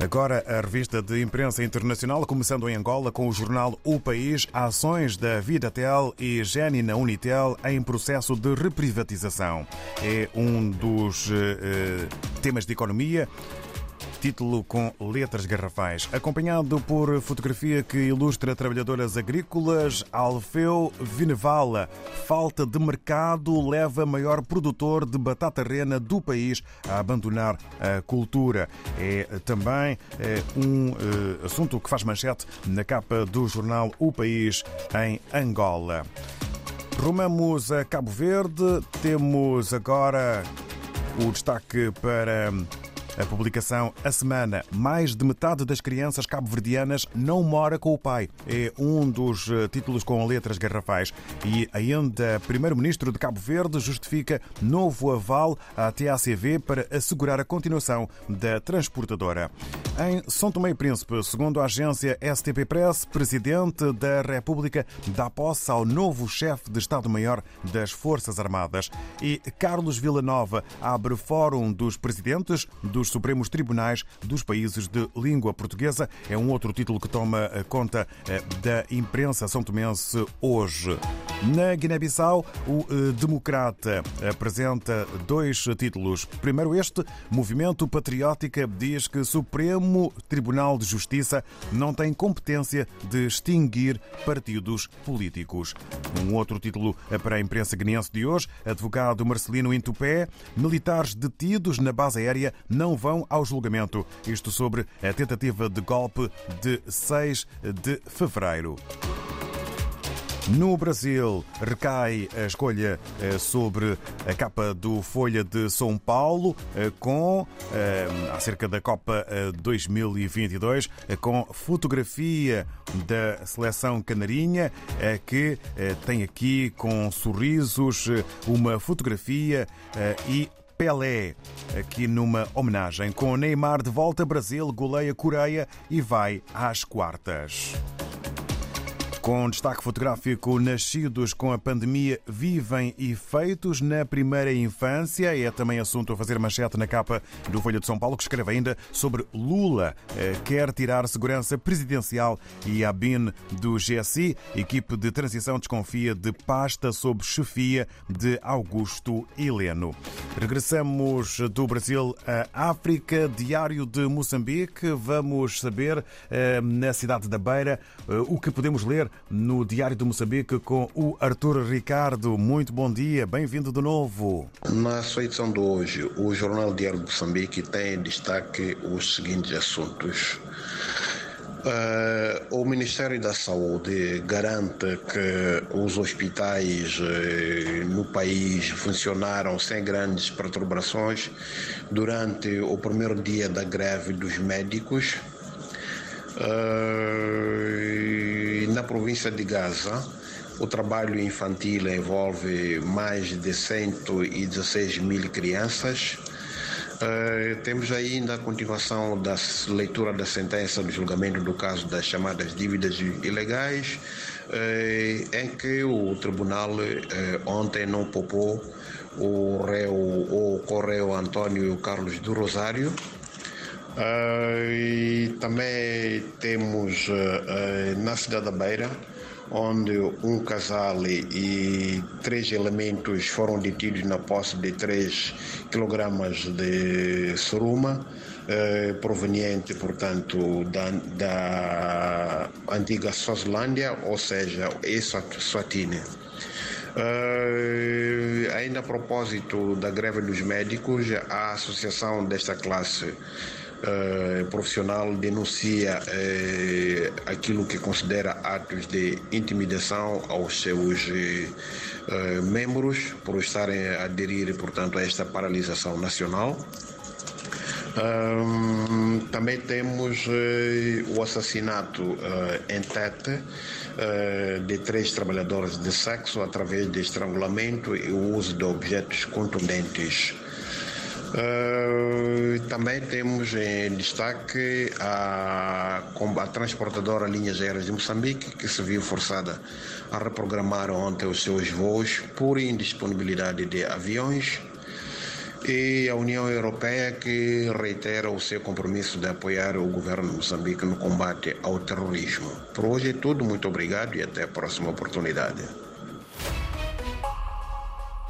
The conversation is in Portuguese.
Agora, a revista de imprensa internacional, começando em Angola com o jornal O País, ações da Vidatel e Geni Unitel em processo de reprivatização. É um dos eh, temas de economia título com letras garrafais, acompanhado por fotografia que ilustra trabalhadoras agrícolas. Alfeu Vinevala. Falta de mercado leva maior produtor de batata rena do país a abandonar a cultura. É também é, um é, assunto que faz manchete na capa do jornal O País em Angola. Rumamos a Cabo Verde. Temos agora o destaque para a publicação A Semana. Mais de metade das crianças cabo-verdianas não mora com o pai. É um dos eh, títulos com letras garrafais. E ainda, Primeiro-Ministro de Cabo Verde justifica novo aval à TACV para assegurar a continuação da transportadora. Em São Tomé e Príncipe, segundo a agência STP Press, Presidente da República dá posse ao novo chefe de Estado-Maior das Forças Armadas. E Carlos Villanova abre Fórum dos Presidentes dos Supremos Tribunais dos países de língua portuguesa. É um outro título que toma conta eh, da imprensa são tomense hoje. Na Guiné-Bissau, o eh, Democrata apresenta dois títulos. Primeiro este, Movimento Patriótica diz que Supremo Tribunal de Justiça não tem competência de extinguir partidos políticos. Um outro título para a imprensa guineense de hoje, advogado Marcelino Intupé, militares detidos na base aérea não vão ao julgamento. Isto sobre a tentativa de golpe de 6 de fevereiro. No Brasil, recai a escolha eh, sobre a capa do Folha de São Paulo, eh, com, eh, acerca da Copa 2022, com fotografia da seleção canarinha, que tem aqui com sorrisos uma fotografia e Pelé, aqui numa homenagem. Com Neymar de volta, Brasil goleia Coreia e vai às quartas. Com destaque fotográfico, nascidos com a pandemia vivem efeitos na primeira infância. É também assunto a fazer manchete na capa do Folha de São Paulo, que escreve ainda sobre Lula eh, quer tirar segurança presidencial e a BIN do GSI. Equipe de transição desconfia de pasta sob chefia de Augusto Heleno. Regressamos do Brasil à África, Diário de Moçambique. Vamos saber eh, na cidade da Beira eh, o que podemos ler no Diário de Moçambique com o Arthur Ricardo. Muito bom dia, bem-vindo de novo. Na sua edição de hoje, o Jornal Diário de Moçambique tem em destaque os seguintes assuntos. Uh, o Ministério da Saúde garante que os hospitais uh, no país funcionaram sem grandes perturbações durante o primeiro dia da greve dos médicos. Uh, na província de Gaza, o trabalho infantil envolve mais de 116 mil crianças. Uh, temos ainda a continuação da leitura da sentença do julgamento do caso das chamadas dívidas ilegais, uh, em que o tribunal uh, ontem não poupou o réu, o correio Antônio Carlos do Rosário, Uh, e também temos uh, na cidade da Beira, onde um casal e três elementos foram detidos na posse de 3 kg de suruma, uh, proveniente, portanto, da, da antiga Suazilândia, ou seja, Eswatini. Uh, ainda a propósito da greve dos médicos, a associação desta classe uh, profissional denuncia uh, aquilo que considera atos de intimidação aos seus uh, membros por estarem a aderir, portanto, a esta paralisação nacional. Um, também temos o assassinato em Tete de três trabalhadores de sexo através de estrangulamento e o uso de objetos contundentes. Uh, também temos em destaque a, a transportadora Linhas Aéreas de Moçambique, que se viu forçada a reprogramar ontem os seus voos por indisponibilidade de aviões. e a União Europeia que reitera o seu compromisso de apoiar o governo de Moçambique no combate ao terrorismo. Por hoje é tudo, muito obrigado e até a próxima oportunidade.